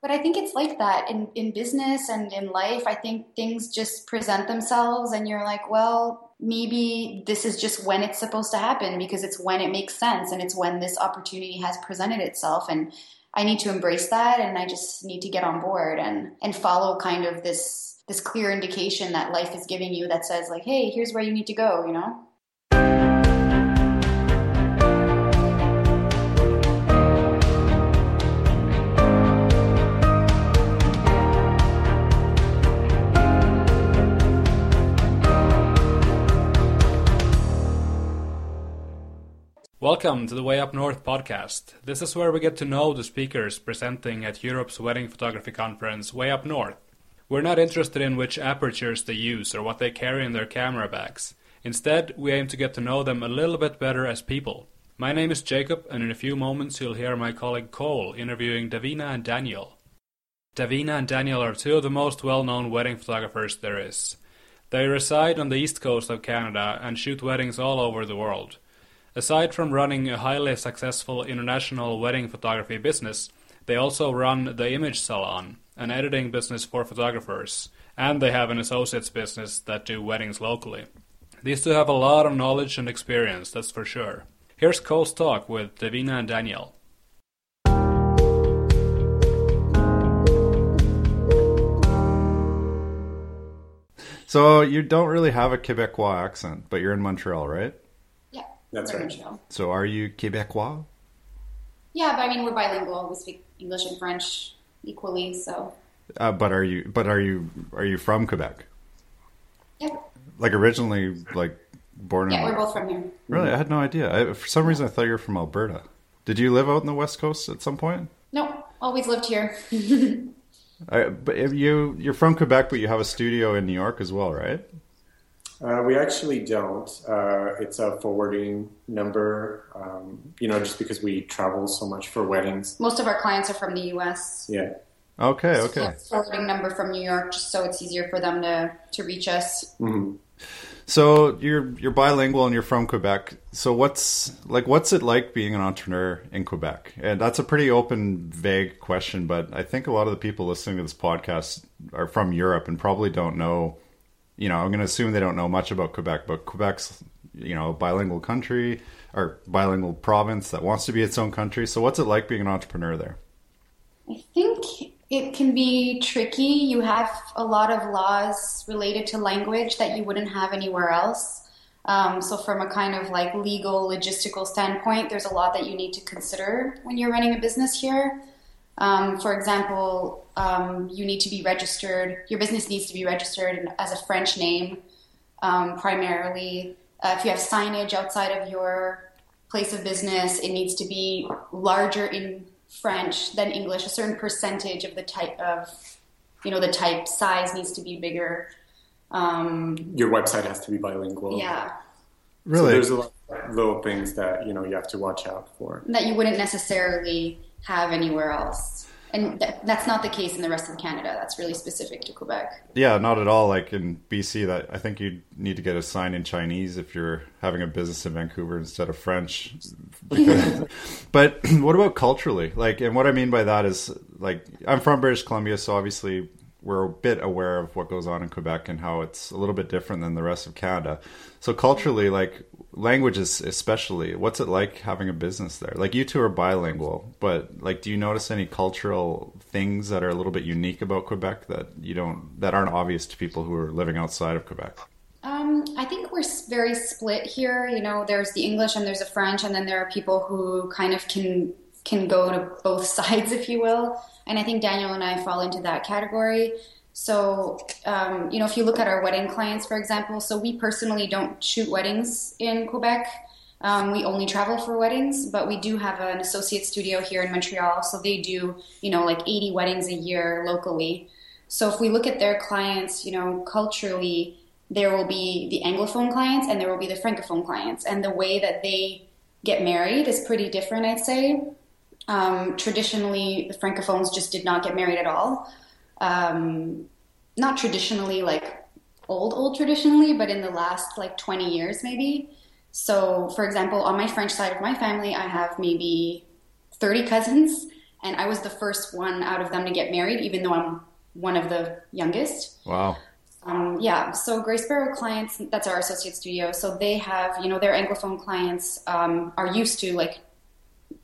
But I think it's like that in, in business and in life. I think things just present themselves, and you're like, well, maybe this is just when it's supposed to happen because it's when it makes sense and it's when this opportunity has presented itself. And I need to embrace that, and I just need to get on board and, and follow kind of this this clear indication that life is giving you that says like, hey, here's where you need to go, you know? Welcome to the Way Up North podcast. This is where we get to know the speakers presenting at Europe's wedding photography conference, Way Up North. We're not interested in which apertures they use or what they carry in their camera bags. Instead, we aim to get to know them a little bit better as people. My name is Jacob, and in a few moments you'll hear my colleague Cole interviewing Davina and Daniel. Davina and Daniel are two of the most well known wedding photographers there is. They reside on the east coast of Canada and shoot weddings all over the world. Aside from running a highly successful international wedding photography business, they also run the Image Salon, an editing business for photographers, and they have an associates business that do weddings locally. These two have a lot of knowledge and experience, that's for sure. Here's Cole's talk with Davina and Daniel. So you don't really have a Quebecois accent, but you're in Montreal, right? That's right. Montreal. So are you Quebecois? Yeah, but I mean, we're bilingual. We speak English and French equally, so. Uh, but are you? But are you? Are you from Quebec? Yep. Like originally, like born in Yeah, in. we're both from here. Really, I had no idea. I, for some reason, I thought you were from Alberta. Did you live out in the West Coast at some point? No, always lived here. I, but if you you're from Quebec, but you have a studio in New York as well, right? Uh, we actually don't. Uh, it's a forwarding number, um, you know, just because we travel so much for weddings. Most of our clients are from the U.S. Yeah. Okay, okay. it's forwarding number from New York, just so it's easier for them to to reach us. hmm So you're you're bilingual and you're from Quebec. So what's like what's it like being an entrepreneur in Quebec? And that's a pretty open, vague question, but I think a lot of the people listening to this podcast are from Europe and probably don't know. You know, I'm going to assume they don't know much about Quebec, but Quebec's you know a bilingual country or bilingual province that wants to be its own country. So what's it like being an entrepreneur there? I think it can be tricky. You have a lot of laws related to language that you wouldn't have anywhere else. Um, so, from a kind of like legal, logistical standpoint, there's a lot that you need to consider when you're running a business here. Um, for example, um, you need to be registered, your business needs to be registered as a French name um, primarily. Uh, if you have signage outside of your place of business, it needs to be larger in French than English. A certain percentage of the type of, you know, the type size needs to be bigger. Um, Your website has to be bilingual. yeah, Really? So there's a lot of little things that, you know, you have to watch out for. that you wouldn't necessarily have anywhere else. And that, that's not the case in the rest of Canada. That's really specific to Quebec. Yeah, not at all. Like in BC, that I think you need to get a sign in Chinese if you're having a business in Vancouver instead of French. Because- but what about culturally? Like, and what I mean by that is, like, I'm from British Columbia, so obviously we're a bit aware of what goes on in Quebec and how it's a little bit different than the rest of Canada. So culturally, like languages especially, what's it like having a business there? Like you two are bilingual, but like do you notice any cultural things that are a little bit unique about Quebec that you don't that aren't obvious to people who are living outside of Quebec? Um, I think we're very split here. You know, there's the English and there's the French, and then there are people who kind of can can go to both sides, if you will. And I think Daniel and I fall into that category. So, um, you know, if you look at our wedding clients, for example, so we personally don't shoot weddings in Quebec. Um, we only travel for weddings, but we do have an associate studio here in Montreal. So they do, you know, like 80 weddings a year locally. So if we look at their clients, you know, culturally, there will be the Anglophone clients and there will be the Francophone clients. And the way that they get married is pretty different, I'd say. Um, traditionally, the Francophones just did not get married at all. Um, not traditionally, like old, old traditionally, but in the last like 20 years, maybe so, for example, on my French side of my family, I have maybe 30 cousins, and I was the first one out of them to get married, even though I'm one of the youngest. Wow. Um, yeah, so Grey Sparrow clients, that's our associate studio. So they have, you know, their Anglophone clients um, are used to like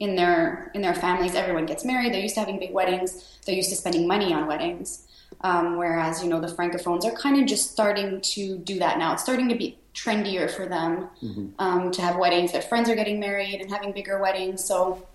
in their in their families, everyone gets married. They're used to having big weddings. They're used to spending money on weddings. Um, whereas, you know, the Francophones are kind of just starting to do that now. It's starting to be trendier for them mm-hmm. um, to have weddings. Their friends are getting married and having bigger weddings. So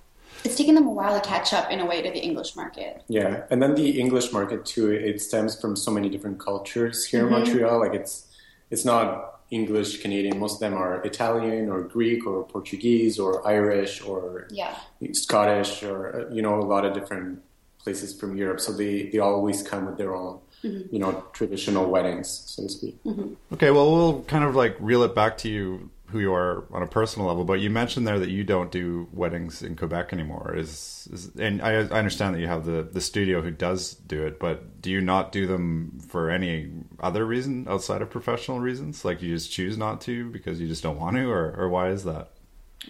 it's taken them a while to catch up in a way to the English market. Yeah, and then the English market too. It stems from so many different cultures here mm-hmm. in Montreal. Like it's it's not English Canadian. Most of them are Italian or Greek or Portuguese or Irish or yeah. Scottish or you know a lot of different places from Europe. So they they always come with their own mm-hmm. you know, traditional weddings, so to speak. Mm-hmm. Okay, well, we'll kind of like reel it back to you who you are on a personal level, but you mentioned there that you don't do weddings in Quebec anymore. Is, is and I, I, understand that you have the the studio who does do it, but do you not do them for any other reason outside of professional reasons? Like you just choose not to because you just don't want to, or or why is that?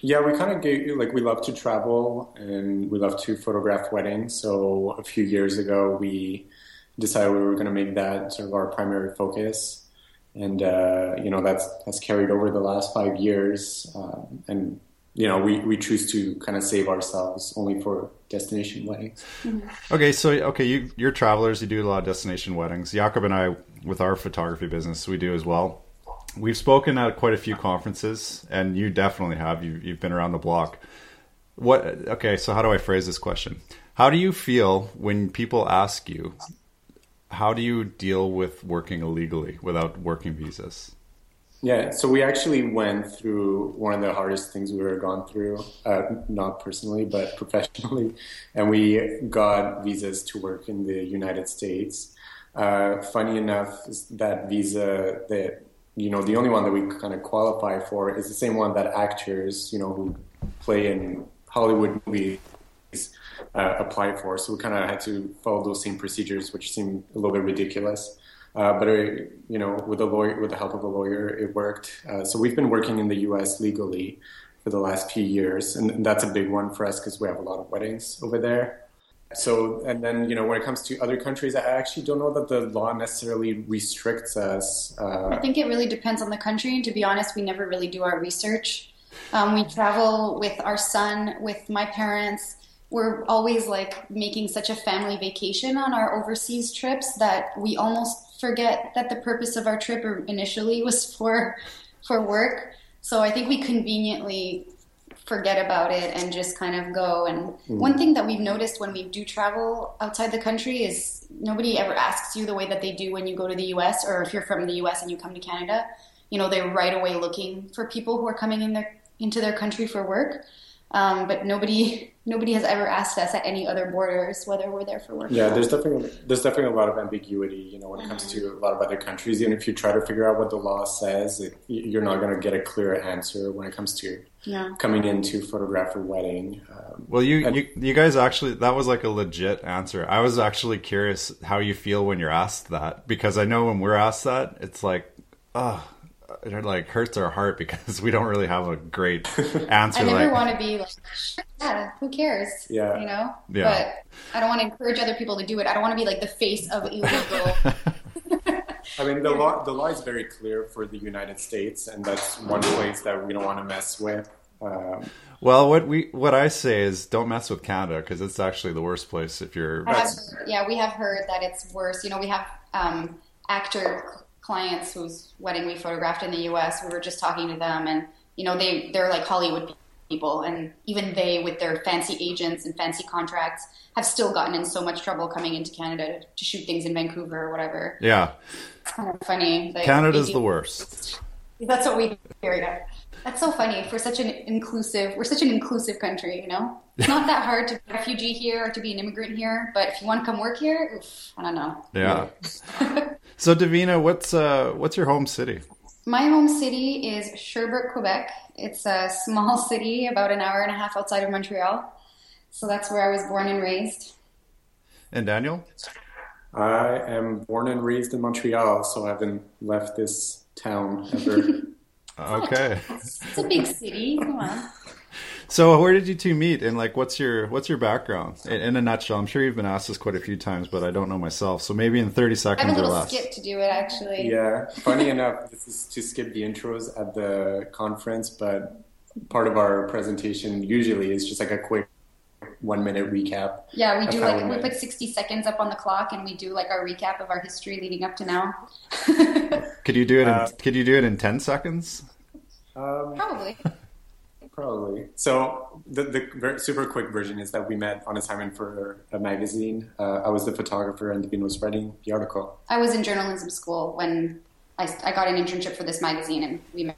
Yeah, we kind of get like we love to travel and we love to photograph weddings. So a few years ago, we decided we were going to make that sort of our primary focus. And, uh, you know, that's, that's carried over the last five years. Uh, and, you know, we, we choose to kind of save ourselves only for destination weddings. Mm-hmm. Okay. So, okay, you, you're travelers, you do a lot of destination weddings. Jakob and I, with our photography business, we do as well. We've spoken at quite a few conferences, and you definitely have. You, you've been around the block. What? Okay, so how do I phrase this question? How do you feel when people ask you, how do you deal with working illegally without working visas? Yeah, so we actually went through one of the hardest things we've ever gone through, uh, not personally, but professionally, and we got visas to work in the United States. Uh, funny enough, that visa that you know the only one that we kind of qualify for is the same one that actors, you know, who play in Hollywood movies uh, apply for. So we kind of had to follow those same procedures, which seemed a little bit ridiculous. Uh, but it, you know, with a lawyer, with the help of a lawyer, it worked. Uh, so we've been working in the U.S. legally for the last few years, and that's a big one for us because we have a lot of weddings over there. So, and then you know, when it comes to other countries, I actually don't know that the law necessarily restricts us. Uh, I think it really depends on the country, and to be honest, we never really do our research. Um, we travel with our son, with my parents, we're always like making such a family vacation on our overseas trips that we almost forget that the purpose of our trip initially was for for work. So I think we conveniently forget about it and just kind of go. And mm. one thing that we've noticed when we do travel outside the country is nobody ever asks you the way that they do when you go to the US or if you're from the US and you come to Canada. You know, they're right away looking for people who are coming in their into their country for work. Um, but nobody nobody has ever asked us at any other borders whether we're there for work. Yeah, there's definitely there's definitely a lot of ambiguity, you know, when it comes to a lot of other countries. And if you try to figure out what the law says, it, you're not going to get a clear answer when it comes to yeah. coming in to photograph a wedding. Um, well, you, and, you you guys actually that was like a legit answer. I was actually curious how you feel when you're asked that because I know when we're asked that, it's like, oh it like hurts our heart because we don't really have a great answer. I never like, want to be like, yeah, who cares? Yeah, you know. Yeah. But I don't want to encourage other people to do it. I don't want to be like the face of illegal. I mean, the law the law is very clear for the United States, and that's one place that we don't want to mess with. Um, well, what we what I say is don't mess with Canada because it's actually the worst place if you're. Have, yeah, we have heard that it's worse. You know, we have um, actor clients whose wedding we photographed in the U.S. We were just talking to them, and you know they they're like Hollywood people, and even they, with their fancy agents and fancy contracts, have still gotten in so much trouble coming into Canada to, shoot things in Vancouver or whatever. Yeah, it's kind of funny. Like, Canada's the worst. That's what we hear. Yeah. That's so funny for such an inclusive. We're such an inclusive country, you know. It's not that hard to be a refugee here or to be an immigrant here, but if you want to come work here, oof, I don't know. Yeah. so Davina, what's uh what's your home city? My home city is Sherbrooke, Quebec. It's a small city about an hour and a half outside of Montreal. So that's where I was born and raised. And Daniel? I am born and raised in Montreal, so I haven't left this town ever. okay. It's a big city. Come on. So where did you two meet, and like, what's your what's your background in, in, a nutshell? I'm sure you've been asked this quite a few times, but I don't know myself. So maybe in 30 seconds I have a or little less. skip to do it actually. Yeah, funny enough, this is to skip the intros at the conference, but part of our presentation usually is just like a quick one minute recap. Yeah, we do like we met. put 60 seconds up on the clock and we do like our recap of our history leading up to now. Could you do it? In, Uh, could you do it in 10 seconds? Um, Probably. Probably. So the the ver- super quick version is that we met on assignment for a magazine. Uh, I was the photographer, and Devin was writing the article. I was in journalism school when I, I got an internship for this magazine and we met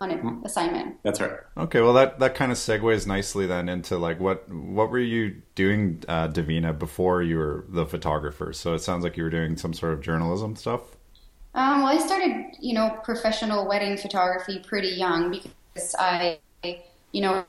on an Mm-hmm. assignment. That's right. Okay, well that that kind of segues nicely then into like what what were you doing, uh, Davina, before you were the photographer? So it sounds like you were doing some sort of journalism stuff. Um, well, I started, you know, professional wedding photography pretty young because I, you know,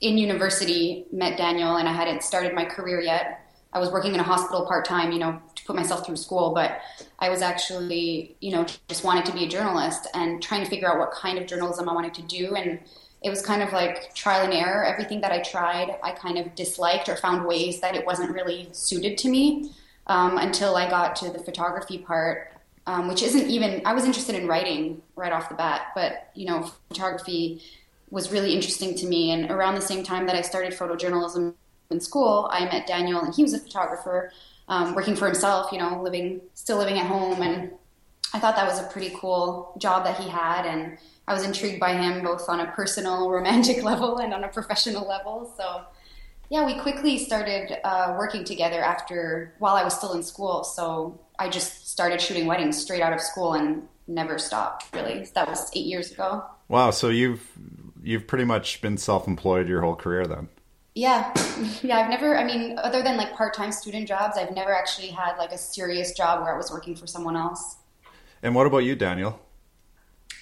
in university met Daniel and I hadn't started my career yet. I was working in a hospital part time, you know, to put myself through school, but I was actually, you know, just wanted to be a journalist and trying to figure out what kind of journalism I wanted to do. And it was kind of like trial and error. Everything that I tried, I kind of disliked or found ways that it wasn't really suited to me um, until I got to the photography part um, which isn't even i was interested in writing right off the bat but you know photography was really interesting to me and around the same time that i started photojournalism in school i met daniel and he was a photographer um, working for himself you know living still living at home and i thought that was a pretty cool job that he had and i was intrigued by him both on a personal romantic level and on a professional level so yeah, we quickly started uh, working together after while I was still in school. So I just started shooting weddings straight out of school and never stopped. Really, that was eight years ago. Wow, so you've you've pretty much been self-employed your whole career then. Yeah, yeah. I've never. I mean, other than like part-time student jobs, I've never actually had like a serious job where I was working for someone else. And what about you, Daniel?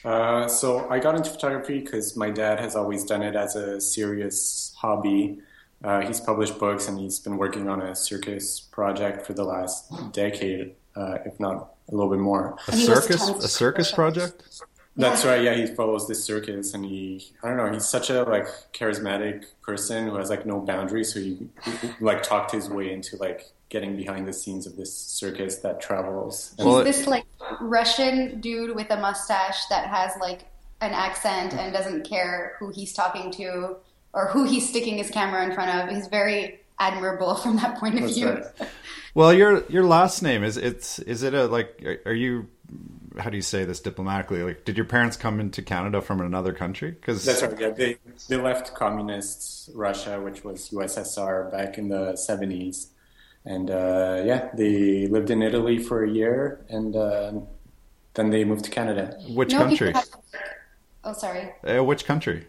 Uh, so I got into photography because my dad has always done it as a serious hobby. Uh, he's published books and he's been working on a circus project for the last decade, uh, if not a little bit more. A And he was circus, a circus of- project? That's right. Yeah, he follows this circus, and he I don't know. He's such a like charismatic person who has like no boundaries. So he, he, like talked his way into like getting behind the scenes of this circus that travels. And Well, He's this like Russian dude with a mustache that has like an accent and doesn't care who he's talking to or who he's sticking his camera in front of. He's very admirable from that point of that's view. right. Well, your your last name is it's is it a like are- are you how do you say this diplomatically? Like did your parents come into Canada from another country? Cuz That's right. Yeah, they they left communist Russia, which was USSR, back in the seventies, and uh, yeah, they lived in Italy for a year, and uh, then they moved to Canada. which No, country? have- oh, sorry. Uh, which country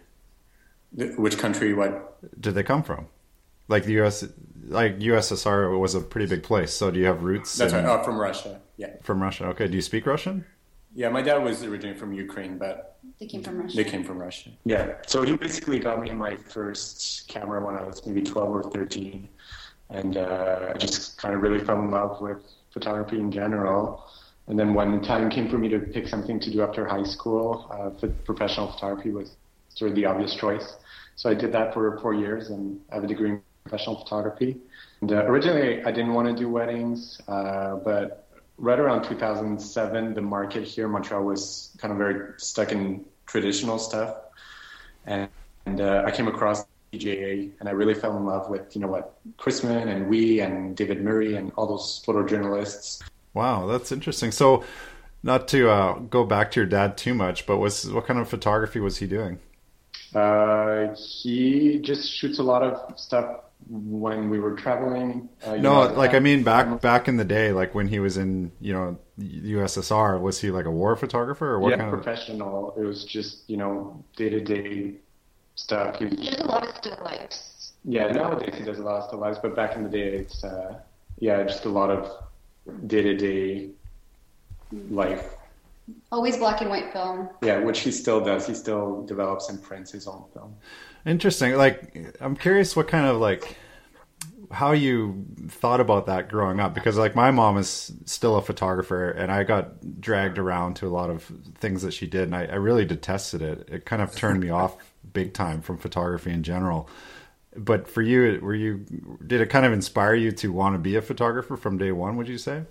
Th- Which country? What? did they come from? Like the US like USSR was a pretty big place. So do you have roots That's in- right. Oh, from Russia. Yeah, from Russia? Okay, do you speak Russian? yeah. My dad was originally from Ukraine, but They came from Russia. they came from Russia. Yeah. So he basically got me my first camera when I was maybe twelve or thirteen, and uh, I just kind of really fell in love with photography in general. And then when the time came for me to pick something to do after high school, uh, professional photography was sort of the obvious choice. So I did that for four years and I have a degree in professional photography. And uh, originally I didn't want to do weddings, uh, but right around 2007, the market here in Montreal was kind of very stuck in traditional stuff. And, and uh, I came across DJA and I really fell in love with, you know what, Chrisman and we and David Murray and all those photojournalists. Wow, that's interesting. So not to uh, go back to your dad too much, but was what kind of photography was he doing? Uh, he just shoots a lot of stuff when we were traveling. Uh, no, know, like I mean, back back in the day, like when he was in you know USSR, was he like a war photographer or what yeah, kind of professional? It was just you know day to day stuff. He, he does a lot of still lifes. Yeah, nowadays he does a lot of still lifes, but back in the day, it's uh, yeah, just a lot of day to day life. Always black and white film. Yeah, which he still does. He still develops and prints his own film. Interesting. Like, I'm curious what kind of like how you thought about that growing up because like my mom is still a photographer and I got dragged around to a lot of things that she did and I, I really detested it. It kind of turned me off big time from photography in general. But for you, were you did it kind of inspire you to want to be a photographer from day one? Would you say?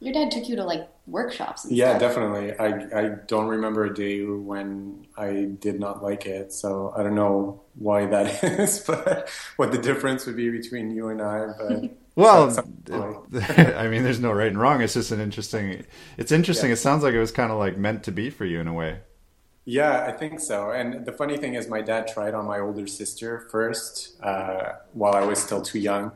Your dad took you to like workshops. yeah, stuff. definitely. I I don't remember a day when I did not like it, so I don't know why that is, but what the difference would be between you and I. But well, I mean, there's no right and wrong. It's just an interesting. It's interesting. Yeah. It sounds like it was kind of like meant to be for you in a way. Yeah, I think so. And the funny thing is, my dad tried on my older sister first uh, while I was still too young,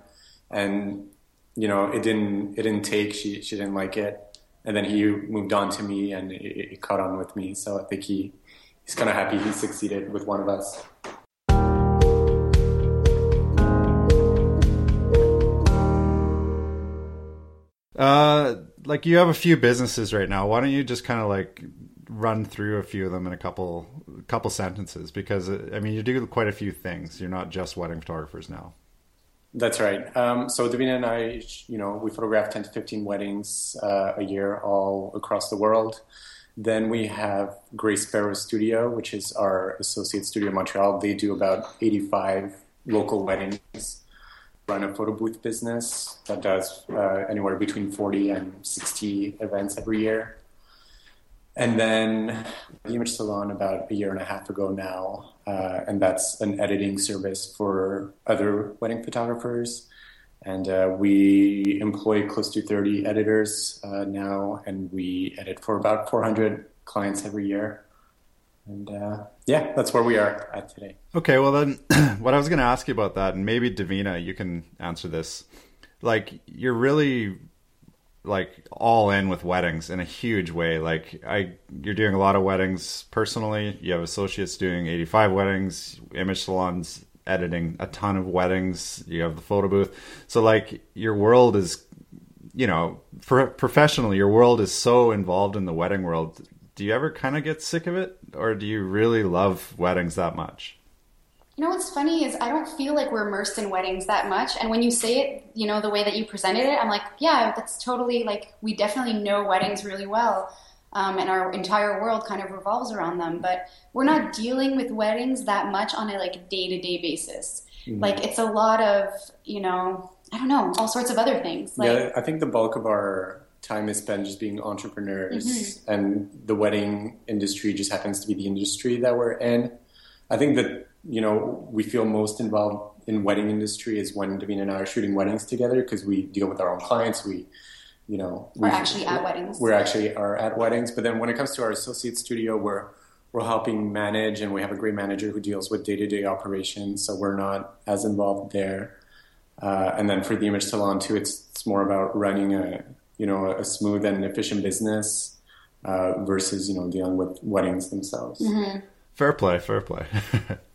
and you know, it didn't it didn't take. She she didn't like it, and then he moved on to me, and it, it caught on with me. So I think he he's kind of happy he succeeded with one of us. Uh, like you have a few businesses right now. Why don't you just kind of like run through a few of them in a couple couple sentences? Because I mean, you do quite a few things. You're not just wedding photographers now. That's right. Um, so Davina and I, you know, we photograph 10 to 15 weddings uh, a year all across the world. Then we have Grey Sparrow Studio, which is our associate studio in Montreal. They do about 85 local weddings. Run a photo booth business that does uh, anywhere between 40 and 60 events every year. And then the Image Salon about a year and a half ago now, uh, and that's an editing service for other wedding photographers. And uh, we employ close to 30 editors uh, now, and we edit for about 400 clients every year. And uh, yeah, that's where we are at today. Okay, well, then what I was going to ask you about that, and maybe Davina, you can answer this. Like, you're really like all in with weddings in a huge way. Like I, you're doing a lot of weddings personally. You have associates doing 85 weddings, image salons editing a ton of weddings. You have the photo booth. So like your world is, you know, for professionally, your world is so involved in the wedding world. Do you ever kind of get sick of it, or do you really love weddings that much? You know what's funny is I don't feel like we're immersed in weddings that much. And when you say it, you know, the way that you presented it, I'm like, yeah, that's totally like, we definitely know weddings really well. Um, and our entire world kind of revolves around them. But we're not dealing with weddings that much on a like day to day basis. Mm-hmm. Like it's a lot of, you know, I don't know, all sorts of other things. Like, yeah, I think the bulk of our time is spent just being entrepreneurs, mm-hmm. and the wedding industry just happens to be the industry that we're in. I think that you know, we feel most involved in wedding industry is when Davina and I are shooting weddings together because we deal with our own clients. We, you know, we're actually at weddings. We're actually are at weddings. But then when it comes to our associate studio, we're we're helping manage, and we have a great manager who deals with day to day operations. So we're not as involved there. Uh, and then for the image salon too, it's it's more about running a you know a smooth and efficient business uh, versus you know dealing with weddings themselves. Mm-hmm. Fair play, fair play.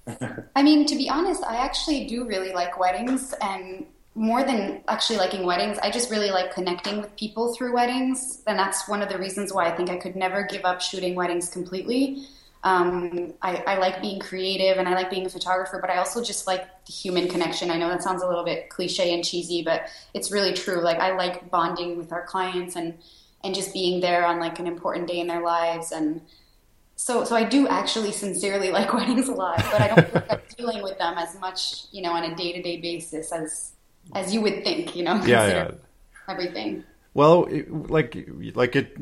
I mean, to be honest, I actually do really like weddings, and more than actually liking weddings, I just really like connecting with people through weddings, and that's one of the reasons why I think I could never give up shooting weddings completely. Um, I, I, like being creative and I like being a photographer, but I also just like the human connection. I know that sounds a little bit cliche and cheesy, but it's really true. Like I like bonding with our clients and and just being there on like an important day in their lives and so so I do actually sincerely like weddings a lot, but I don't feel like I'm dealing with them as much, you know, on a day to day basis as as you would think, you know. Yeah, yeah. Everything. Well, like like it.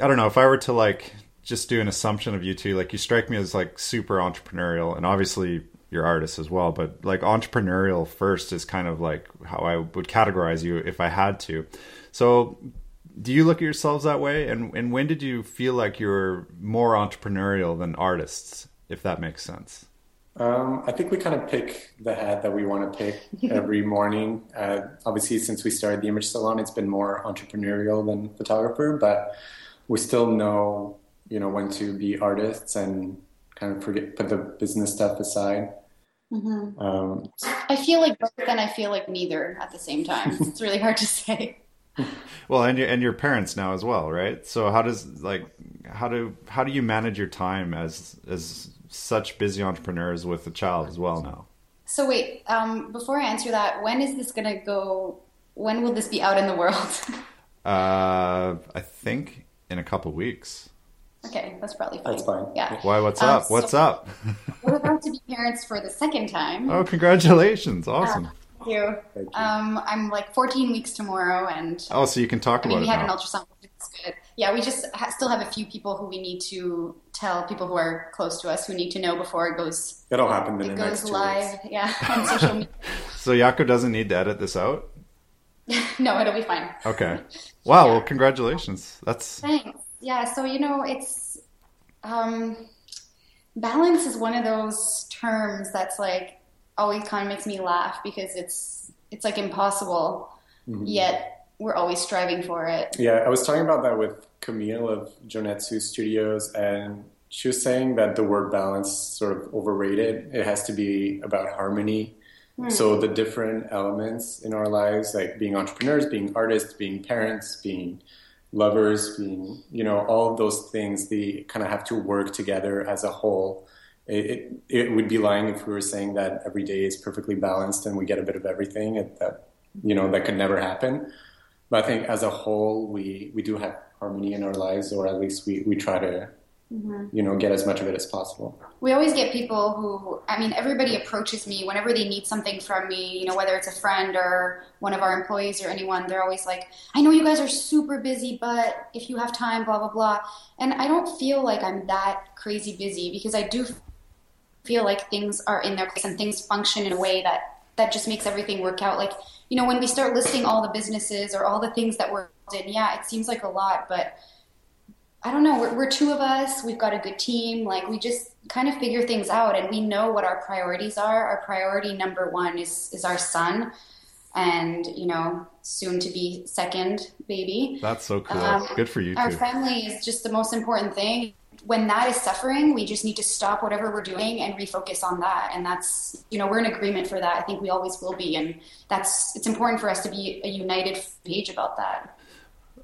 I don't know if I were to like just do an assumption of you two. Like you strike me as like super entrepreneurial, and obviously you're artists as well. But like entrepreneurial first is kind of like how I would categorize you if I had to. So do you look at yourselves that way? And and when did you feel like you're more entrepreneurial than artists, if that makes sense? Um, I think we kind of pick the hat that we want to pick every morning. Uh, obviously, since we started the image salon, it's been more entrepreneurial than photographer, but we still know, you know, when to be artists and kind of forget put the business stuff aside. Mm-hmm. Um, I feel like both, and I feel like neither at the same time. it's really hard to say. well, and your and your parents now as well, right? So how does like how do how do you manage your time as as such busy entrepreneurs with a child as well now? So wait, um, before I answer that, when is this gonna go? When will this be out in the world? uh, I think in a couple weeks. Okay, that's probably fine. That's fine. Yeah. Why? What's um, up? What's up? we're about to be parents for the second time. Oh, congratulations! Awesome. thank, you. thank you. Um, I'm like 14 weeks tomorrow, and oh, so you can talk I about mean, it. We had now. an ultrasound. good. Yeah, we just ha- still have a few people who we need to tell people who are close to us who need to know before it goes. That'll happen. In it goes live. Weeks. Yeah, on social media. so Yako doesn't need to edit this out. no, it'll be fine. Okay. Wow. Yeah. Well, congratulations. That's thanks. Yeah. So you know, it's um, balance is one of those terms that's like always kind of makes me laugh because it's it's like impossible, mm-hmm. yet we're always striving for it. Yeah, I was talking about that with Camille of Jonetsu Studios, and she was saying that the word balance sort of overrated. It has to be about harmony. Mm. So the different elements in our lives, like being entrepreneurs, being artists, being parents, being lovers, being, you know, all of those things, they kind of have to work together as a whole. It, it, it, would be lying if we were saying that every day is perfectly balanced and we get a bit of everything. That, you know, that could never happen. But I think as a whole, we, we do have harmony in our lives, or at least we, we try to Mm-hmm. you know get as much of it as possible we always get people who i mean everybody approaches me whenever they need something from me you know whether it's a friend or one of our employees or anyone they're always like i know you guys are super busy but if you have time blah blah blah and i don't feel like i'm that crazy busy because i do feel like things are in their place and things function in a way that that just makes everything work out like you know when we start listing all the businesses or all the things that we're in yeah it seems like a lot but I don't know, we're, we're two of us, we've got a good team, like we just kind of figure things out and we know what our priorities are. Our priority number one is, is our son and, you know, soon to be second baby. That's so cool. Um, good for you Our too. family is just the most important thing. When that is suffering, we just need to stop whatever we're doing and refocus on that. And that's, you know, we're in agreement for that. I think we always will be. And that's, it's important for us to be a united page about that.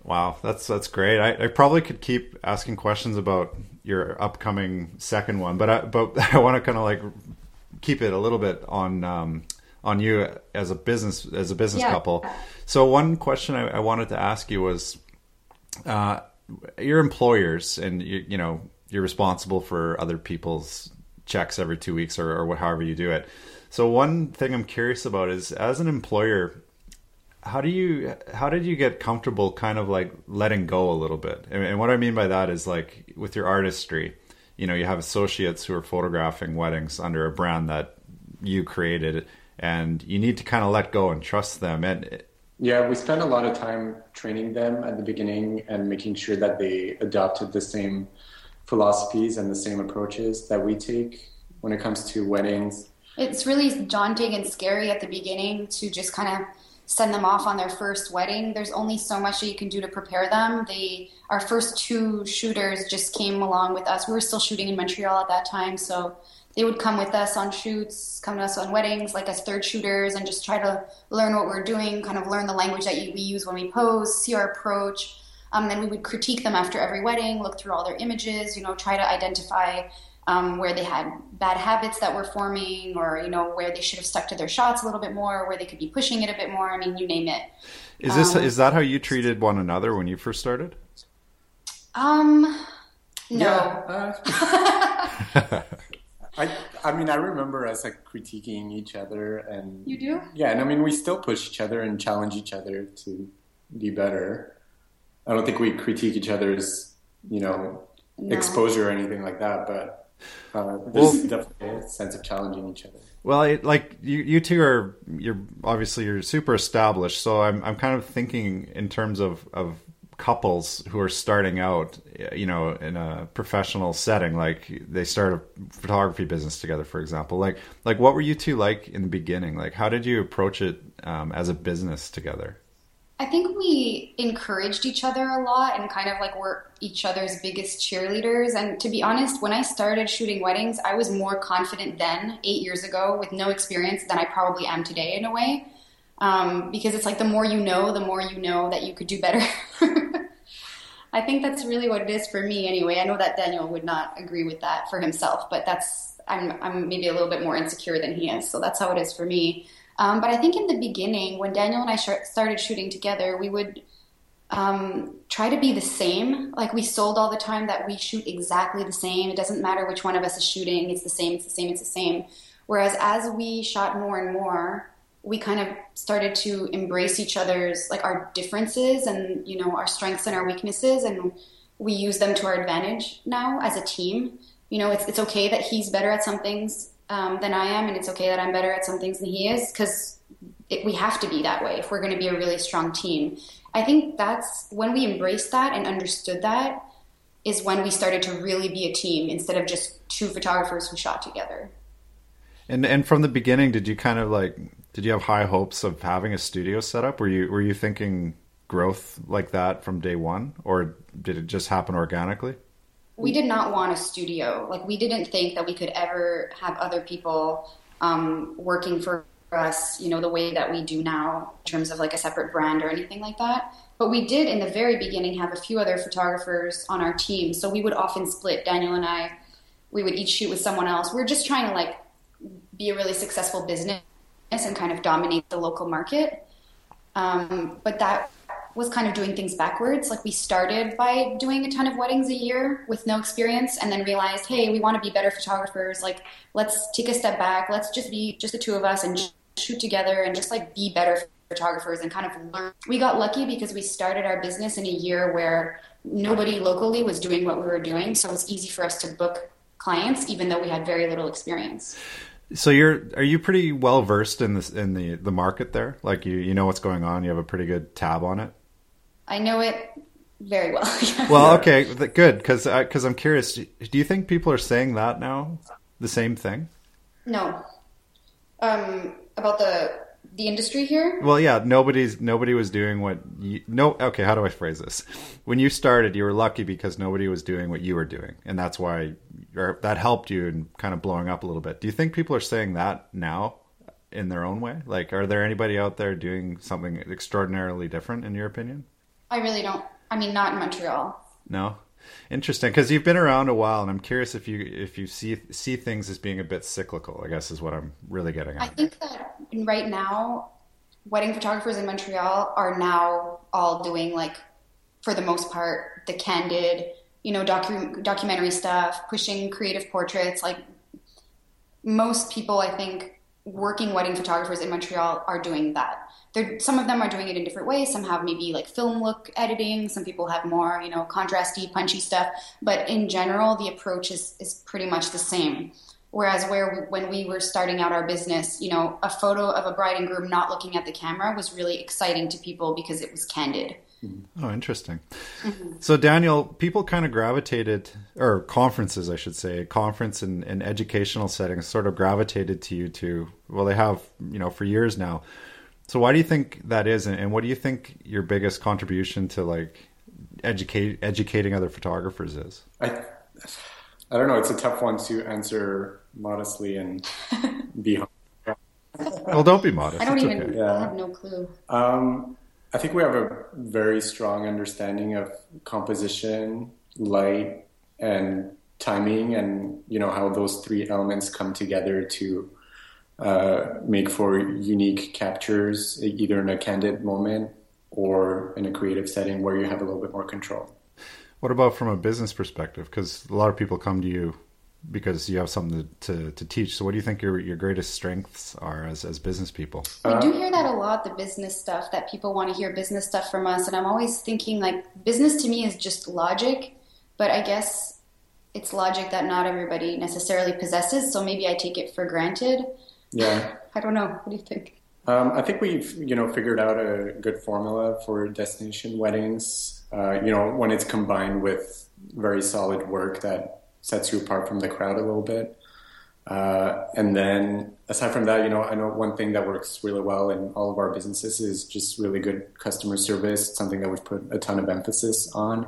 Wow, that's that's great. I, I, probably could keep asking questions about your upcoming second one, but I, but I want to kind of like keep it a little bit on um, on you as a business as a business yeah. couple. So one question I, I, wanted to ask you was, uh, your employers, and you, you know you're responsible for other people's checks every two weeks or, or however you do it. So one thing I'm curious about is, as an employer, how do you how did you get comfortable kind of like letting go a little bit and, and, what i mean by that is like with your artistry you know you have associates who are photographing weddings under a brand that you created and you need to kind of let go and trust them and yeah we spent a lot of time training them at the beginning and making sure that they adopted the same philosophies and the same approaches that we take when it comes to weddings it's really daunting and scary at the beginning to just kind of send them off on their first wedding. There's only so much that you can do to prepare them. They, our first two shooters just came along with us. We were still shooting in Montreal at that time, so they would come with us on shoots, come to us on weddings, like as third shooters, and just try to learn what we're doing, kind of learn the language that we use when we pose, see our approach. Um, then we would critique them after every wedding, look through all their images, you know, try to identify um, where they had bad habits that were forming, or you know where they should have stuck to their shots a little bit more, where they could be pushing it a bit more. I mean, you name it. Is this um, is that how you treated one another when you first started? Um, no. Yeah, uh, I I mean I remember us like critiquing each other and you do yeah and I mean we still push each other and challenge each other to be better. I don't think we critique each other's you know no. exposure or anything like that, but uh, there's well, definitely a sense of challenging each other. Well, it, like you, you two are you're obviously you're super established, so I'm I'm kind of thinking in terms of of couples who are starting out, you know, in a professional setting, like they start a photography business together, for example. Like, like what were you two like in the beginning? Like, how did you approach it um, as a business together? I think we encouraged each other a lot and kind of like were each other's biggest cheerleaders. And to be honest, when I started shooting weddings, I was more confident then, eight years ago, with no experience, than I probably am today in a way. Um, because it's like the more you know, the more you know that you could do better. I think that's really what it is for me anyway. I know that Daniel would not agree with that for himself, but that's I'm I'm maybe a little bit more insecure than he is. So that's how it is for me. Um, but I think in the beginning, when Daniel and I sh- started shooting together, we would um, try to be the same. Like we sold all the time that we shoot exactly the same. It doesn't matter which one of us is shooting. It's the same. It's the same. It's the same. Whereas as we shot more and more, we kind of started to embrace each other's like our differences and you know our strengths and our weaknesses, and we use them to our advantage now as a team. You know, it's it's okay that he's better at some things um, than I am, and it's okay that I'm better at some things than he is because we have to be that way if we're going to be a really strong team. I think that's when we embraced that and understood that is when we started to really be a team instead of just two photographers who shot together. And and from the beginning, did you kind of like did you have high hopes of having a studio set up? Were you were you thinking growth like that from day one, or did it just happen organically? we did not want a studio. Like we didn't think that we could ever have other people um, working for us, you know, the way that we do now in terms of like a separate brand or anything like that. But we did in the very beginning have a few other photographers on our team. So we would often split, Daniel and I, we would each shoot with someone else. We we're just trying to like be a really successful business and kind of dominate the local market. Um, but that was kind of doing things backwards. Like we started by doing a ton of weddings a year with no experience and then realized, hey, we want to be better photographers. Like let's take a step back. Let's just be just the two of us and shoot together and just like be better photographers and kind of learn. We got lucky because we started our business in a year where nobody locally was doing what we were doing. So it was easy for us to book clients even though we had very little experience. So you're are you pretty well versed in this in the the market there? Like you you know what's going on. You have a pretty good tab on it. I know it very well. well, okay, good because because I'm curious. Do you think people are saying that now? The same thing? No. Um, about the the industry here. Well, yeah, nobody's nobody was doing what you no. Okay, how do I phrase this? When you started, you were lucky because nobody was doing what you were doing, and that's why or that helped you in kind of blowing up a little bit. Do you think people are saying that now? in their own way? Like, are there anybody out there doing something extraordinarily different, in your opinion? I really don't. I mean, not in Montreal. No, interesting because you've been around a while, and I'm curious if you if you see see things as being a bit cyclical. I guess is what I'm really getting at. I think that right now, wedding photographers in Montreal are now all doing like, for the most part, the candid, you know, docu- documentary stuff, pushing creative portraits. Like most people, I think, working wedding photographers in Montreal are doing that they're, some of them are doing it in different ways. Some have maybe like film look editing. Some people have more, you know, contrasty, punchy stuff. But in general, the approach is, is pretty much the same. Whereas where when we were starting out our business, you know, a photo of a bride and groom not looking at the camera was really exciting to people because it was candid. Oh, interesting. Mm-hmm. So, Daniel, people kind of gravitated, or conferences, I should say, conference and, and educational settings sort of gravitated to you too. Well, they have, you know, for years now. So why do you think that is, and what do you think your biggest contribution to like educate educating other photographers is? I I don't know. It's a tough one to answer modestly and be. well, don't be modest. I don't it's even. Okay. Yeah. I have no clue. Um, I think we have a very strong understanding of composition, light, and timing, and you know how those three elements come together to uh, make for unique captures, either in a candid moment or in a creative setting where you have a little bit more control. What about from a business perspective? Because a lot of people come to you because you have something to, to, to, teach. So, what do you think your your greatest strengths are as as business people? We do hear that a lot, the business stuff that people want to hear business stuff from us, and I'm always thinking like business to me is just logic, but I guess it's logic that not everybody necessarily possesses. So maybe I take it for granted. Yeah. I don't know. What do you think? Um, I think we've you know figured out a good formula for destination weddings. Uh, you know when it's combined with very solid work that sets you apart from the crowd a little bit. Uh, and then aside from that, you know, I know one thing that works really well in all of our businesses is just really good customer service. It's something that we've put a ton of emphasis on.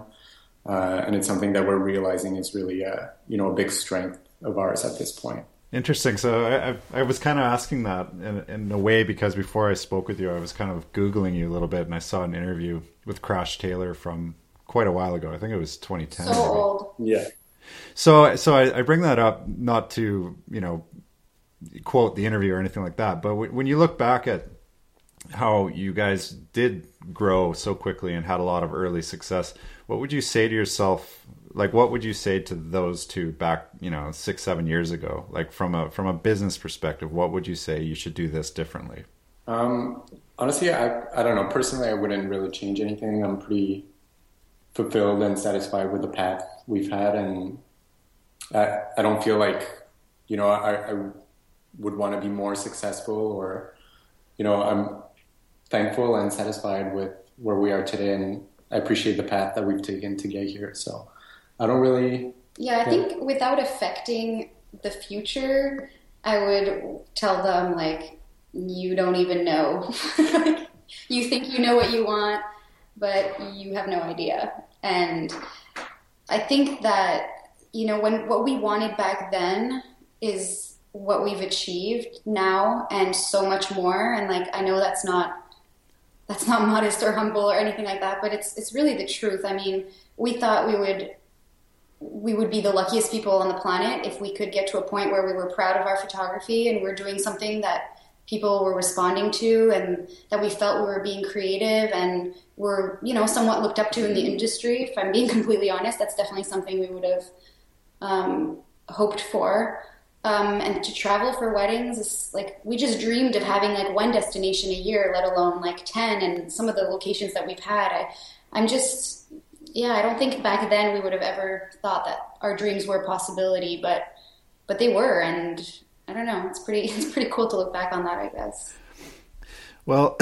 Uh, and it's something that we're realizing is really, a, you know, a big strength of ours at this point. Interesting. So I, I, I was kind of asking that in, in, a way because before I spoke with you, I was kind of Googling you a little bit and I saw an interview with Crash Taylor from quite a while ago. I think it was 2010. So maybe. old. Yeah. So, so I, I, bring that up not to you know quote the interview or anything like that, but when you look back at how you guys did grow so quickly and had a lot of early success, what would you say to yourself? Like, what would you say to those two back, you know, six, seven years ago? Like, from a from a business perspective, what would you say you should do this differently? Um, honestly, I I don't know. Personally, I wouldn't really change anything. I'm pretty fulfilled and satisfied with the path we've had, and I, I don't feel like you know I, I would want to be more successful, or you know I'm thankful and satisfied with where we are today, and I appreciate the path that we've taken to get here. So I don't really. Yeah, I think without affecting the future, I would tell them like you don't even know. you think you know what you want but you have no idea. And I think that you know when what we wanted back then is what we've achieved now and so much more and like I know that's not that's not modest or humble or anything like that but it's it's really the truth I mean we thought we would we would be the luckiest people on the planet if we could get to a point where we were proud of our photography and we're doing something that people were responding to and that we felt we were being creative and were you know somewhat looked up to in the industry. If i'm being completely honest that's definitely something we would have um, hoped for. Um, and to travel for weddings is like we just dreamed of having like one destination a year let alone like 10 and some of the locations that we've had. I, i'm just yeah i don't think back then we would have ever thought that our dreams were a possibility but but they were. And I don't know. It's pretty. It's pretty cool to look back on that. I guess. Well,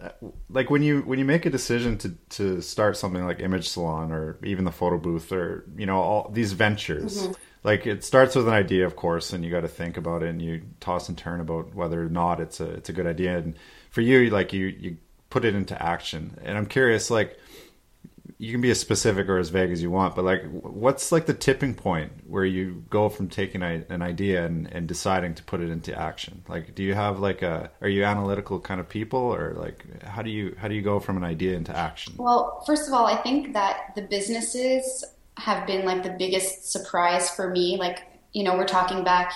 like when you when you make a decision to to start something like Image Salon or even the photo booth or you know all these ventures, mm-hmm. like it starts with an idea, of course, and you got to think about it and you toss and turn about whether or not it's a it's a good idea. And for you, like you you put it into action. And I'm curious, like you can be as specific or as vague as you want, but like, what's like the tipping point where you go from taking a, an idea and, and deciding to put it into action? Like, do you have like a, are you analytical kind of people or like, how do you, how do you go from an idea into action? Well, first of all, I think that the businesses have been like the biggest surprise for me. Like, you know, we're talking back,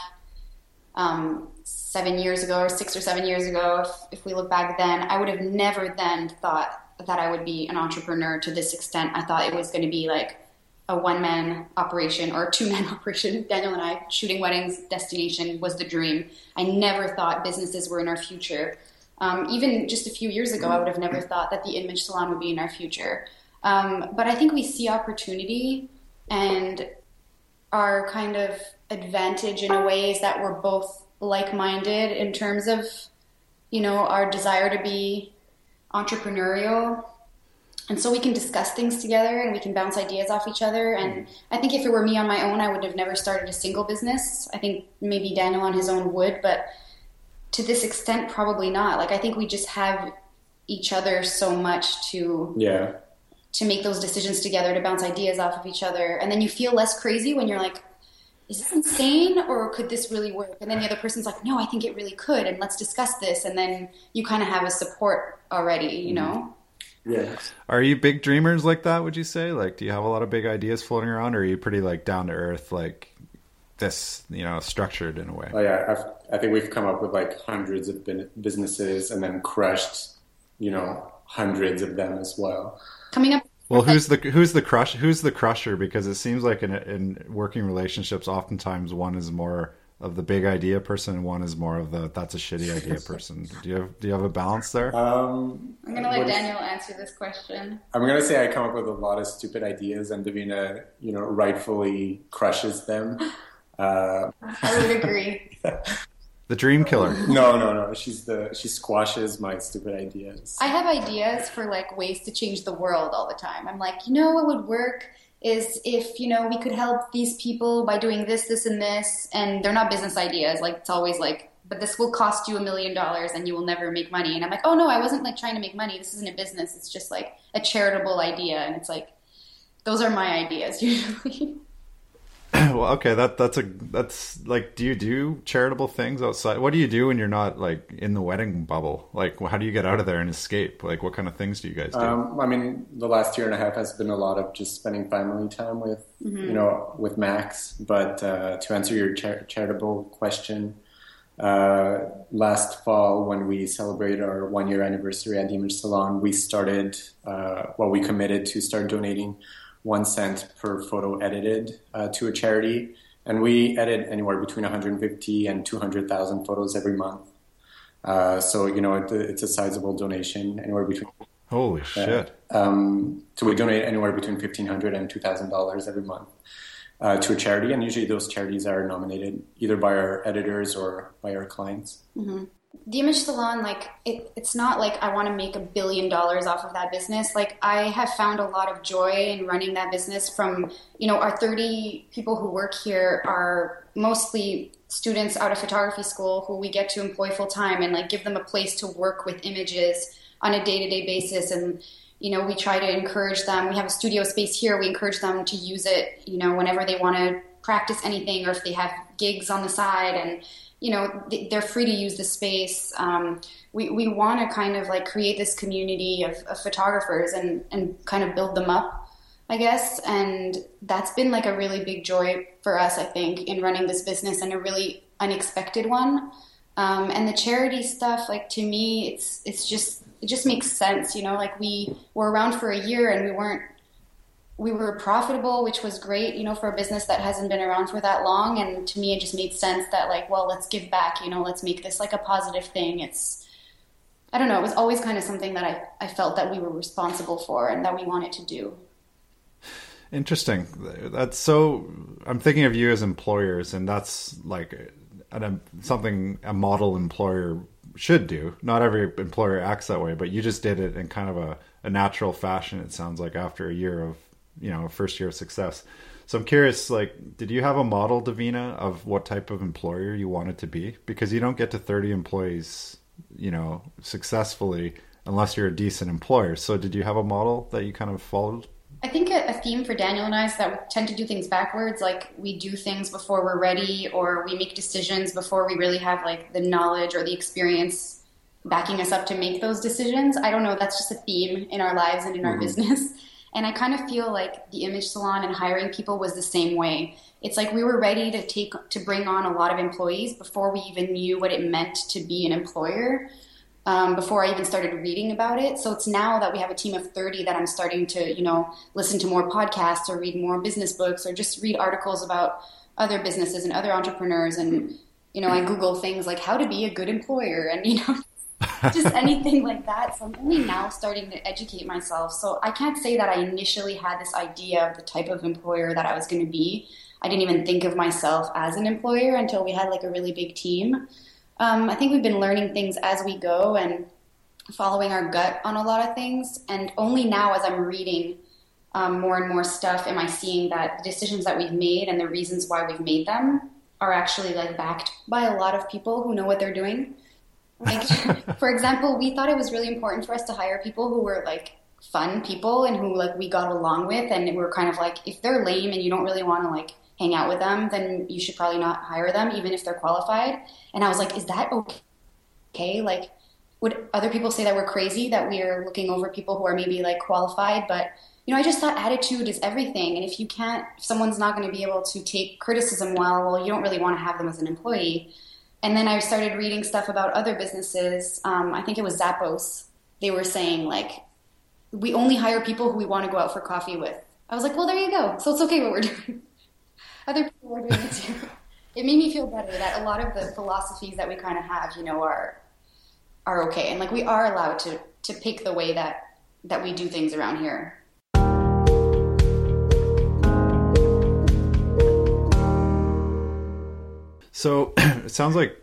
um, seven years ago or six or seven years ago. If, if we look back then, I would have never then thought that I would be an entrepreneur to this extent. I thought it was going to be like a one man operation or a two man operation. Daniel and I shooting weddings destination was the dream. I never thought businesses were in our future. Um, even just a few years ago, I would have never thought that the image salon would be in our future. Um, but I think we see opportunity and our kind of advantage in a way is that we're both like minded in terms of, you know, our desire to be entrepreneurial. And so we can discuss things together and we can bounce ideas off each other. And mm-hmm. i think if it were me on my own i would have never started a single business. I think maybe daniel on his own would but to this extent probably not. Like i think we just have each other so much to yeah. to make those decisions together to bounce ideas off of each other. And then you feel less crazy when you're like is this insane or could this really work? And then the other person's like, no, I think it really could. And let's discuss this. And then you kind of have a support already, you know? Mm-hmm. Yeah. Are you big dreamers like that, would you say? Like, do you have a lot of big ideas floating around or are you pretty like down to earth, like this, you know, structured in a way? Oh, yeah. I've, I think we've come up with like hundreds of businesses and then crushed, you know, hundreds of them as well. Coming up well, who's the who's the crush who's the crusher? Because it seems like in in working relationships, oftentimes one is more of the big idea person, and one is more of the that's a shitty idea person. Do you have do you have a balance there? Um, I'm gonna let Daniel answer this question. I'm gonna say I come up with a lot of stupid ideas, and Davina, you know, rightfully crushes them. Uh, I would agree. The dream killer. No, no, no. She's the she squashes my stupid ideas. I have ideas for like ways to change the world all the time. I'm like, you know what would work is if, you know, we could help these people by doing this, this, and this. And they're not business ideas. Like, it's always like, but this will cost you a million dollars and you will never make money. And I'm like, oh no, I wasn't like trying to make money. This isn't a business. It's just like a charitable idea. And it's like, those are my ideas usually. well, okay, that that's a that's like, do you do charitable things outside? What do you do when you're not like in the wedding bubble? Like, how do you get out of there and escape? Like, what kind of things do you guys do? Um, I mean, the last year and a half has been a lot of just spending family time with mm-hmm. you know with Max. But uh, to answer your char- charitable question, uh, last fall when we celebrated our one year anniversary at the Image Salon, we started uh, well, we committed to start donating one cent per photo edited uh, to a charity. And we edit anywhere between 150 and 200,000 photos every month. Uh, so, you know, it, it's a sizable donation, anywhere between. Holy shit. Um, so we donate anywhere between $1,500 and $2,000 every month. Uh, to a charity, and usually those charities are nominated either by our editors or by our clients. Mm-hmm the image salon like it, it's not like i want to make a billion dollars off of that business. Like i have found a lot of joy in running that business from you know our 30 people who work here are mostly students out of photography school who we get to employ full time and like give them a place to work with images on a day-to-day basis. And you know we try to encourage them. We have a studio space here. We encourage them to use it you know whenever they want to practice anything or if they have gigs on the side. And you know they're free to use the space. Um, we, we want to kind of like create this community of, of, photographers and, and kind of build them up i guess. And that's been like a really big joy for us i think in running this business and a really unexpected one. Um, and the charity stuff like to me it's it's just it just makes sense you know like we were around for a year and we weren't we were profitable, which was great, you know, for a business that hasn't been around for that long. And to me, it just made sense that like, well, let's give back, you know, let's make this like a positive thing. It's, I don't know, it was always kind of something that I, I felt that we were responsible for and that we wanted to do. Interesting. That's so, I'm thinking of you as employers and that's like an, um, something a model employer should do. Not every employer acts that way, but you just did it in kind of a, a natural fashion. It sounds like after a year of you know first year of success. So I'm curious, like, did you have a model, Davina, of what type of employer you wanted to be? Because you don't get to 30 employees, you know, successfully unless you're a decent employer. So did you have a model that you kind of followed? I think a, theme for Daniel and I is that we tend to do things backwards. Like we do things before we're ready, or we make decisions before we really have like the knowledge or the experience backing us up to make those decisions. I don't know. That's just a theme in our lives and in mm-hmm. our business. And I kind of feel like the image salon and hiring people was the same way. It's like we were ready to take to bring on a lot of employees before we even knew what it meant to be an employer. Um, before I even started reading about it. So it's now that we have a team of 30 that I'm starting to, you know, listen to more podcasts or read more business books or just read articles about other businesses and other entrepreneurs. And, you know, I Google things like how to be a good employer and, you know, just anything like that. So I'm only now starting to educate myself. So I can't say that I initially had this idea of the type of employer that I was going to be. I didn't even think of myself as an employer until we had like a really big team. Um, I think we've been learning things as we go and following our gut on a lot of things. And only now, as I'm reading um, more and more stuff, am I seeing that the decisions that we've made and the reasons why we've made them are actually like backed by a lot of people who know what they're doing. Like, for example, we thought it was really important for us to hire people who were like fun people and who like we got along with, and we were kind of like, if they're lame and you don't really want to like hang out with them, then you should probably not hire them, even if they're qualified. And I was like, is that okay? Like, would other people say that we're crazy that we are looking over people who are maybe like qualified, but you know, I just thought attitude is everything. And if you can't, if someone's not going to be able to take criticism well, well, you don't really want to have them as an employee and then I started reading stuff about other businesses. Um, I think it was Zappos. They were saying like, we only hire people who we want to go out for coffee with. I was like, well, there you go. So it's okay what we're doing. other people are doing it too. It made me feel better that a lot of the philosophies that we kind of have, you know, are are okay, and like we are allowed to to pick the way that that we do things around here. So it sounds like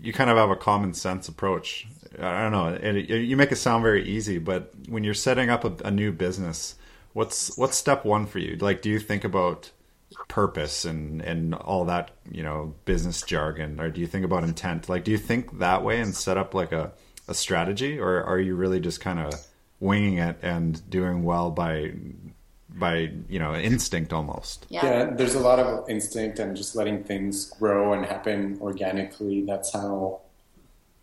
you kind of have a common sense approach. I don't know. It, you make it sound very easy, but when you're setting up a, a new business, what's what's step one for you? Like, do you think about purpose and and all that you know business jargon, or do you think about intent? Like, do you think that way and set up like a a strategy, or are you really just kind of winging it and doing well by by you know instinct almost yeah. yeah. there's a lot of instinct and just letting things grow and happen organically that's how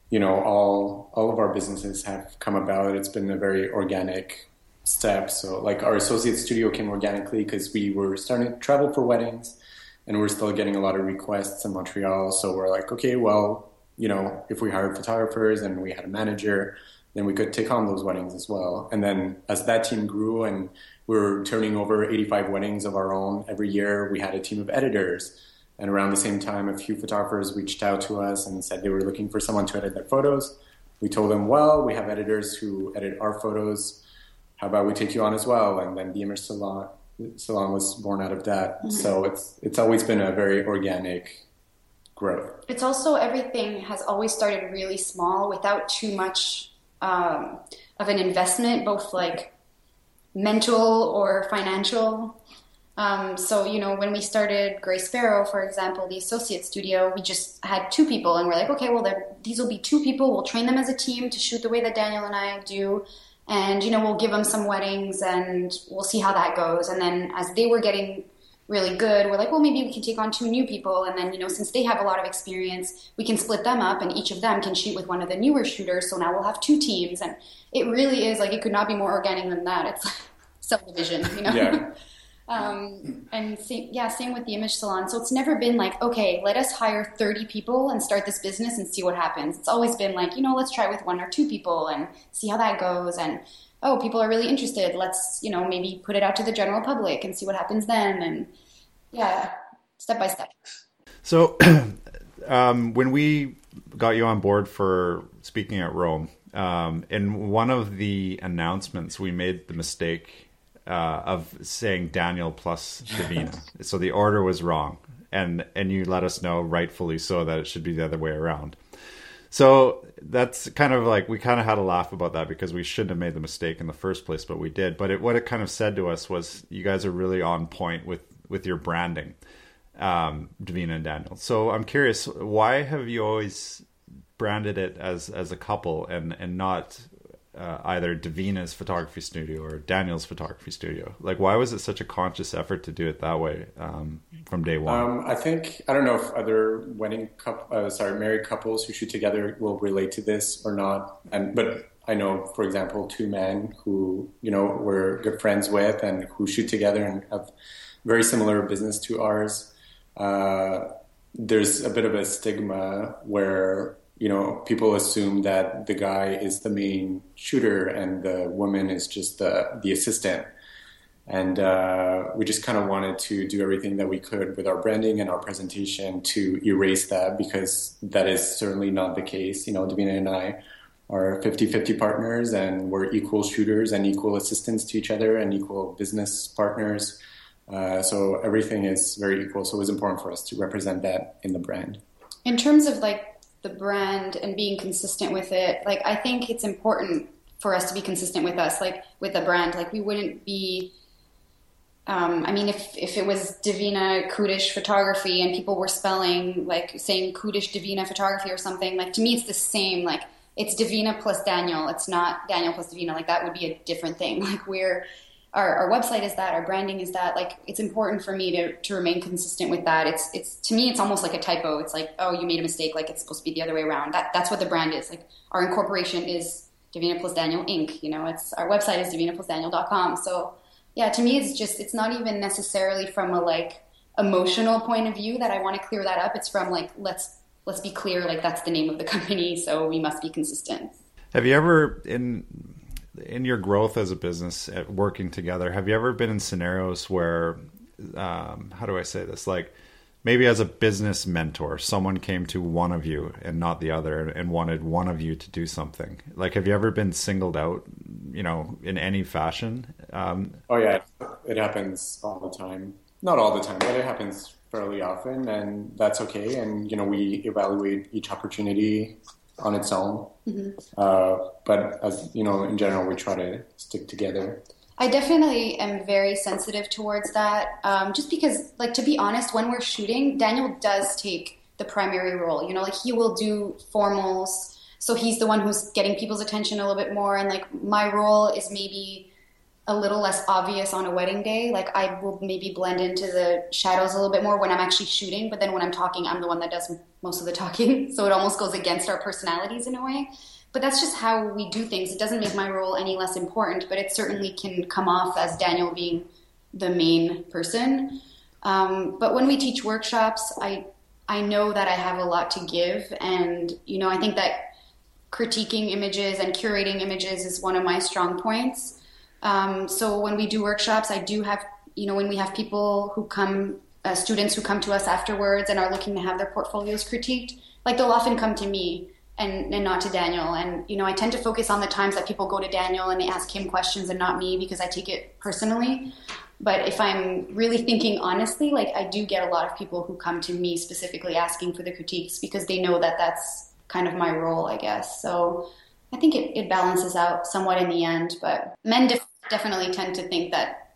you know all all of our businesses have come about it's been a very organic step so like our associate studio came organically because we were starting to travel for weddings and we're still getting a lot of requests in montreal so we're like okay well you know if we hired photographers and we had a manager then we could take on those weddings as well. And then as that team grew and we were turning over 85 weddings of our own every year, we had a team of editors. And around the same time, a few photographers reached out to us and said they were looking for someone to edit their photos. We told them, well, we have editors who edit our photos. How about we take you on as well? And then the Image Salon, Salon was born out of that. Mm-hmm. So it's it's always been a very organic growth. It's also everything has always started really small without too much um, of an investment, both like mental or financial. Um, so, you know, when we started Grey Sparrow, for example, the associate studio, we just had two people, and we're like, okay, well, these will be two people. We'll train them as a team to shoot the way that Daniel and I do, and you know, we'll give them some weddings, and we'll see how that goes. And then as they were getting really good, we're like, well, maybe we can take on two new people. And then, you know, since they have a lot of experience, we can split them up and each of them can shoot with one of the newer shooters. So now we'll have two teams. And it really is like, it could not be more organic than that. It's like subdivision, you know? Yeah. um, and same, yeah, same with the image salon. So it's never been like, okay, let us hire 30 people and start this business and see what happens. It's always been like, you know, let's try with one or two people and see how that goes. And, oh, people are really interested. Let's, you know, maybe put it out to the general public and see what happens then. And yeah, step by step. So, um, when we got you on board for speaking at Rome, um, in one of the announcements, we made the mistake uh, of saying Daniel plus Davina. so the order was wrong, and and you let us know, rightfully so, that it should be the other way around. So that's kind of like we kind of had a laugh about that because we shouldn't have made the mistake in the first place, but we did. But it, what it kind of said to us was, you guys are really on point with with your branding, um, Davina and Daniel. So I'm curious, why have you always branded it as as a couple and and not uh, either Davina's photography studio or Daniel's photography studio? Like, why was it such a conscious effort to do it that way um, from day one? Um, I think I don't know if other wedding couple, uh, sorry, married couples who shoot together will relate to this or not. And but I know, for example, two men who you know we're good friends with and who shoot together and have very similar business to ours. Uh, there's a bit of a stigma where you know, people assume that the guy is the main shooter and the woman is just the, the assistant. And uh, we just kind of wanted to do everything that we could with our branding and our presentation to erase that because that is certainly not the case. You know, Davina and I are 50 50 partners and we're equal shooters and equal assistants to each other and equal business partners. Uh, so everything is very equal. So it was important for us to represent that in the brand. In terms of like the brand and being consistent with it. Like I think it's important for us to be consistent with us, like with the brand. Like we wouldn't be. Um, I mean, if if it was Davina Kudish photography and people were spelling like saying Kudish Davina photography or something, like to me it's the same. Like it's Davina plus Daniel. It's not Daniel plus Davina. Like that would be a different thing. Like we're our, our website is that, our branding is that. Like it's important for me to, to remain consistent with that. It's it's to me it's almost like a typo. It's like oh you made a mistake. Like it's supposed to be the other way around. That that's what the brand is. Like our incorporation is Davina plus Daniel Inc. You know, it's our website is Davina plus Daniel.com. So yeah, to me it's just it's not even necessarily from a like emotional point of view that I want to clear that up. It's from like let's let's be clear like that's the name of the company, so we must be consistent. Have you ever in in your growth as a business at working together, have you ever been in scenarios where, um, how do I say this? Like maybe as a business mentor, someone came to one of you and not the other and wanted one of you to do something. Like, have you ever been singled out, you know, in any fashion? Um, oh, yeah. It happens all the time. Not all the time, but it happens fairly often, and that's okay. And you know, we evaluate each opportunity on its own. Mm-hmm. Uh, but as you know, in general, we try to stick together. I definitely am very sensitive towards that. Um, just because, like, to be honest, when we're shooting, Daniel does take the primary role. You know, like he will do formals, so he's the one who's getting people's attention a little bit more, and like my role is maybe a little less obvious on a wedding day. Like I will maybe blend into the shadows a little bit more when I'm actually shooting, but then when I'm talking, I'm the one that does most of the talking. So it almost goes against our personalities in a way. But that's just how we do things. It doesn't make my role any less important, but it certainly can come off as Daniel being the main person. Um, but when we teach workshops, I I know that I have a lot to give, and you know I think that critiquing images and curating images is one of my strong points. Um, so when we do workshops, I do have you know when we have people who come, uh, students who come to us afterwards and are looking to have their portfolios critiqued, like they'll often come to me and, and not to Daniel. And, you know, I tend to focus on the times that people go to Daniel and they ask him questions and not me because I take it personally. But if I'm really thinking honestly, like I do get a lot of people who come to me specifically asking for the critiques because they know that that's kind of my role, I guess. So I think it, it balances out somewhat in the end. But men def- definitely tend to think that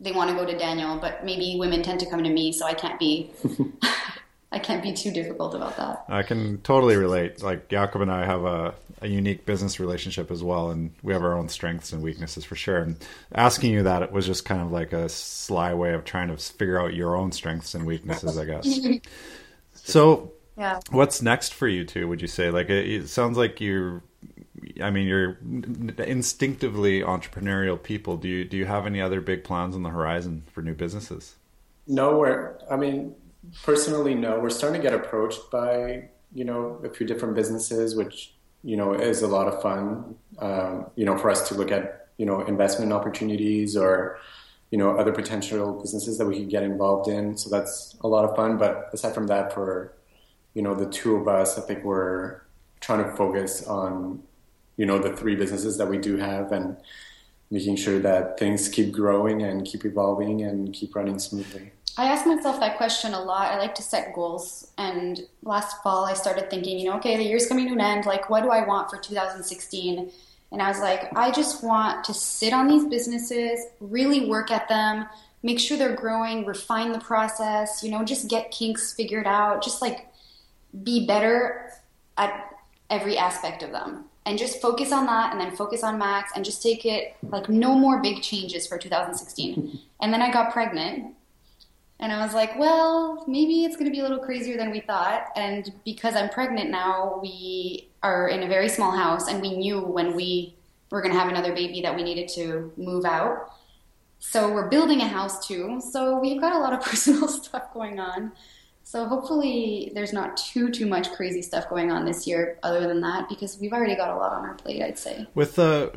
they want to go to Daniel, but maybe women tend to come to me, so I can't be I can't be too difficult about that. I can totally relate. Like Jakob and I have a, a unique business relationship as well, and we have our own strengths and weaknesses for sure. And asking you that it was just kind of like a sly way of trying to figure out your own strengths and weaknesses, I guess. so, yeah, what's next for you two? Would you say? Like it, it sounds like you're. I mean, you're instinctively entrepreneurial people. Do you do you have any other big plans on the horizon for new businesses? No, we're. I mean, personally, no. We're starting to get approached by you know a few different businesses, which you know is a lot of fun. Um, you know, for us to look at you know investment opportunities or you know other potential businesses that we could get involved in. So that's a lot of fun. But aside from that, for you know the two of us, I think we're trying to focus on you know the three businesses that we do have and making sure that things keep growing and keep evolving and keep running smoothly. I ask myself that question a lot. I like to set goals. And last fall, I started thinking, you know, okay, the year's coming to an end. Like, what do I want for 2016? And I was like, I just want to sit on these businesses, really work at them, make sure they're growing, refine the process, you know, just get kinks figured out, just like be better at every aspect of them. And just focus on that and then focus on Max and just take it like no more big changes for 2016. and then I got pregnant and I was like, well, maybe it's going to be a little crazier than we thought. And because I'm pregnant now, we are in a very small house, and we knew when we were going to have another baby that we needed to move out. So we're building a house too. So we've got a lot of personal stuff going on. So hopefully there's not too too much crazy stuff going on this year other than that because we've already got a lot on our plate, I'd say. With the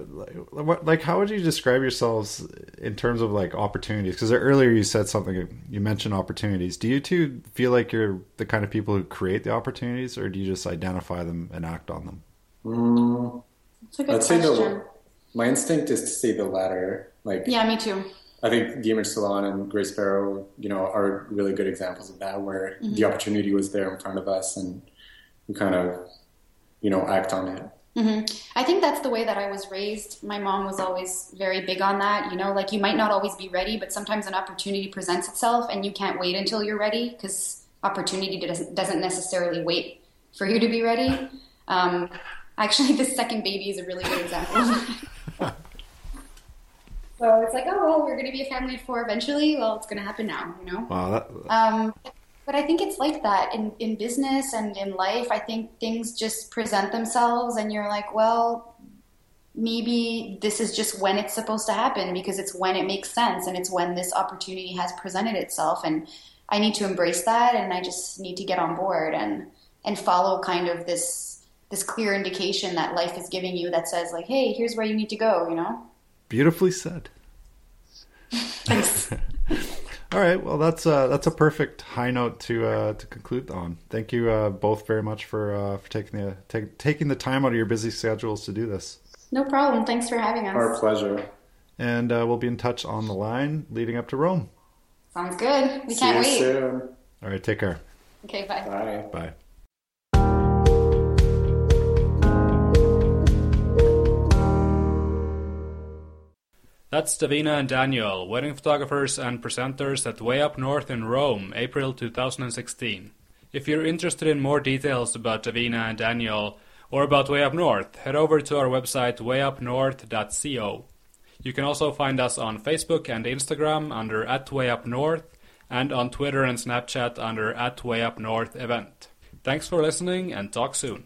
uh, like how would you describe yourselves in terms of like opportunities? Cuz earlier you said something you mentioned opportunities. Do you two feel like you're the kind of people who create the opportunities or do you just identify them and act on them? Mm, That's a good I'd question. Say the, my instinct is to say the latter. Like Yeah, me too. I think the Image Salon and Grey Sparrow, you know, are really good examples of that, where mm-hmm. the opportunity was there in front of us, and we kind of, you know, act on it. Mm-hmm. I think that's the way that I was raised. My mom was always very big on that. You know, like you might not always be ready, but sometimes an opportunity presents itself, and you can't wait until you're ready because opportunity doesn't doesn't necessarily wait for you to be ready. Um, actually, the second baby is a really good example. So it's like, oh well, we're going to be a family of four eventually. Well, it's going to happen now, you know. Wow. That... Um, but I think it's like that in in business and in life. I think things just present themselves, and you're like, well, maybe this is just when it's supposed to happen because it's when it makes sense and it's when this opportunity has presented itself, and I need to embrace that, and I just need to get on board and and follow kind of this this clear indication that life is giving you that says like, hey, here's where you need to go, you know. Beautifully said. Thanks. All right, well that's uh, that's a perfect high note to uh, to conclude on. Thank you uh, both very much for uh, for taking the take, taking the time out of your busy schedules to do this. No problem. Thanks for having us. Our pleasure. And uh, we'll be in touch on the line leading up to Rome. Sounds good. We See can't wait. Soon. All right, take care. Okay, bye. Bye. Bye. That's Davina and Daniel, wedding photographers and presenters at Way Up North in Rome, April 2016. If you're interested in more details about Davina and Daniel or about Way Up North, head over to our website wayupnorth.co. You can also find us on Facebook and Instagram under at Way Up North and on Twitter and Snapchat under at Way Up North event. Thanks for listening and talk soon.